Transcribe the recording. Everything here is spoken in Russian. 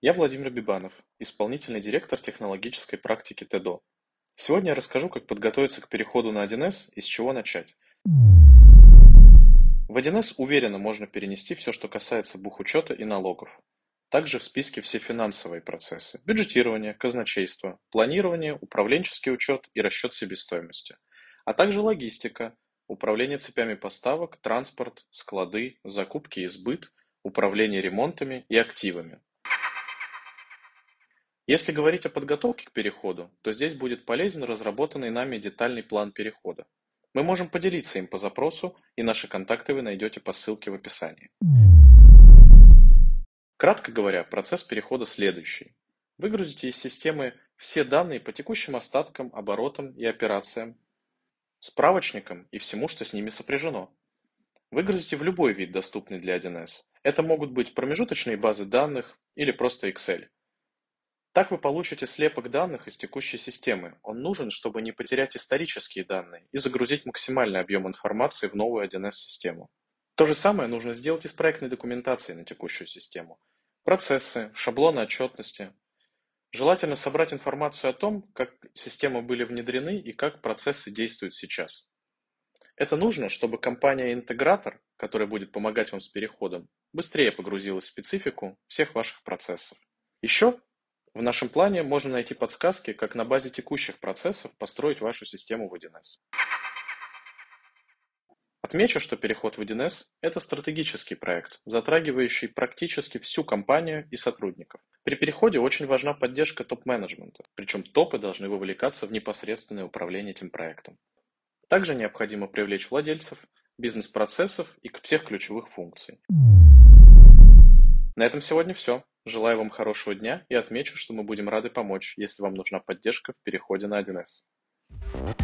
Я Владимир Бибанов, исполнительный директор технологической практики ТЭДО. Сегодня я расскажу, как подготовиться к переходу на 1С и с чего начать. В 1С уверенно можно перенести все, что касается бухучета и налогов. Также в списке все финансовые процессы – бюджетирование, казначейство, планирование, управленческий учет и расчет себестоимости, а также логистика, управление цепями поставок, транспорт, склады, закупки и сбыт, управление ремонтами и активами. Если говорить о подготовке к переходу, то здесь будет полезен разработанный нами детальный план перехода. Мы можем поделиться им по запросу, и наши контакты вы найдете по ссылке в описании. Кратко говоря, процесс перехода следующий. Выгрузите из системы все данные по текущим остаткам, оборотам и операциям, справочникам и всему, что с ними сопряжено. Выгрузите в любой вид, доступный для 1С. Это могут быть промежуточные базы данных или просто Excel. Так вы получите слепок данных из текущей системы. Он нужен, чтобы не потерять исторические данные и загрузить максимальный объем информации в новую 1С-систему. То же самое нужно сделать и с проектной документацией на текущую систему. Процессы, шаблоны отчетности. Желательно собрать информацию о том, как системы были внедрены и как процессы действуют сейчас. Это нужно, чтобы компания-интегратор, которая будет помогать вам с переходом, быстрее погрузилась в специфику всех ваших процессов. Еще в нашем плане можно найти подсказки, как на базе текущих процессов построить вашу систему в 1С. Отмечу, что переход в 1С – это стратегический проект, затрагивающий практически всю компанию и сотрудников. При переходе очень важна поддержка топ-менеджмента, причем топы должны вовлекаться в непосредственное управление этим проектом. Также необходимо привлечь владельцев, бизнес-процессов и всех ключевых функций. На этом сегодня все. Желаю вам хорошего дня и отмечу, что мы будем рады помочь, если вам нужна поддержка в переходе на 1С.